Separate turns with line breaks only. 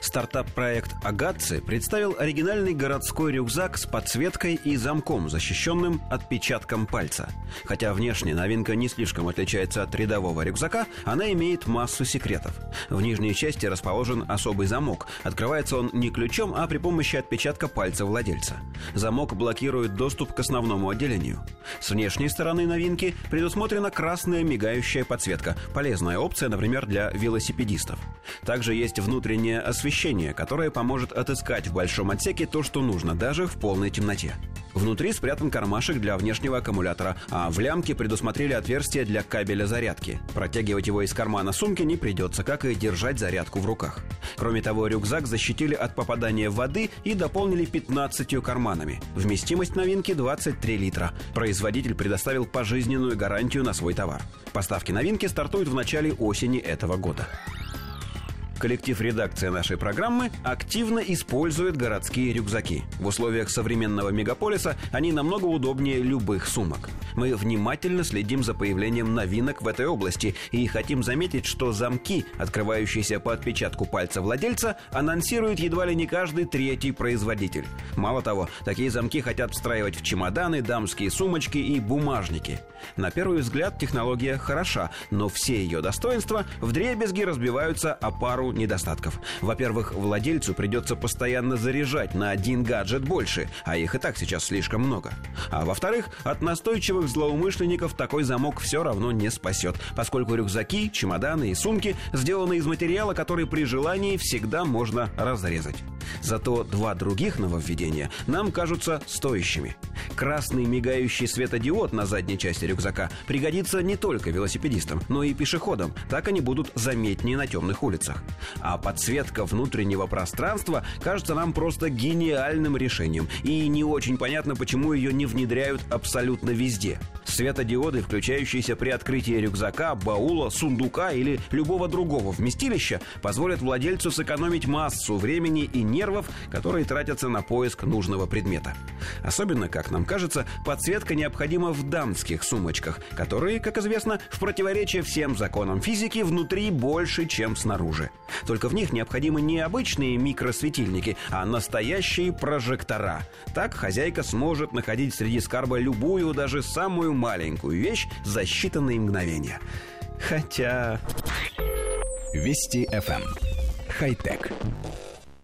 Стартап-проект «Агатцы» представил оригинальный городской рюкзак с подсветкой и замком, защищенным отпечатком пальца. Хотя внешне новинка не слишком отличается от рядового рюкзака, она имеет массу секретов. В нижней части расположен особый замок. Открывается он не ключом, а при помощи отпечатка пальца владельца. Замок блокирует доступ к основному отделению. С внешней стороны новинки предусмотрена красная мигающая подсветка. Полезная опция, например, для велосипедистов. Также есть внутреннее освещение, которое поможет отыскать в большом отсеке то, что нужно, даже в полной темноте. Внутри спрятан кармашек для внешнего аккумулятора, а в лямке предусмотрели отверстие для кабеля зарядки. Протягивать его из кармана сумки не придется, как и держать зарядку в руках. Кроме того, рюкзак защитили от попадания воды и дополнили 15 карманами. Вместимость новинки 23 литра. Производитель предоставил пожизненную гарантию на свой товар. Поставки новинки стартуют в начале осени этого года. Коллектив редакции нашей программы активно использует городские рюкзаки. В условиях современного мегаполиса они намного удобнее любых сумок. Мы внимательно следим за появлением новинок в этой области и хотим заметить, что замки, открывающиеся по отпечатку пальца владельца, анонсирует едва ли не каждый третий производитель. Мало того, такие замки хотят встраивать в чемоданы, дамские сумочки и бумажники. На первый взгляд технология хороша, но все ее достоинства вдребезги разбиваются о пару недостатков. Во-первых, владельцу придется постоянно заряжать на один гаджет больше, а их и так сейчас слишком много. А во-вторых, от настойчивых злоумышленников такой замок все равно не спасет, поскольку рюкзаки, чемоданы и сумки сделаны из материала, который при желании всегда можно разрезать. Зато два других нововведения нам кажутся стоящими. Красный мигающий светодиод на задней части рюкзака пригодится не только велосипедистам, но и пешеходам. Так они будут заметнее на темных улицах. А подсветка внутреннего пространства кажется нам просто гениальным решением. И не очень понятно, почему ее не внедряют абсолютно везде. Светодиоды, включающиеся при открытии рюкзака, баула, сундука или любого другого вместилища, позволят владельцу сэкономить массу времени и нервов, которые тратятся на поиск нужного предмета. Особенно, как нам кажется, подсветка необходима в дамских сумочках, которые, как известно, в противоречие всем законам физики внутри больше, чем снаружи. Только в них необходимы не обычные микросветильники, а настоящие прожектора. Так хозяйка сможет находить среди скарба любую, даже самую маленькую вещь за считанные мгновения. Хотя...
Вести FM. Эм. Хай-тек.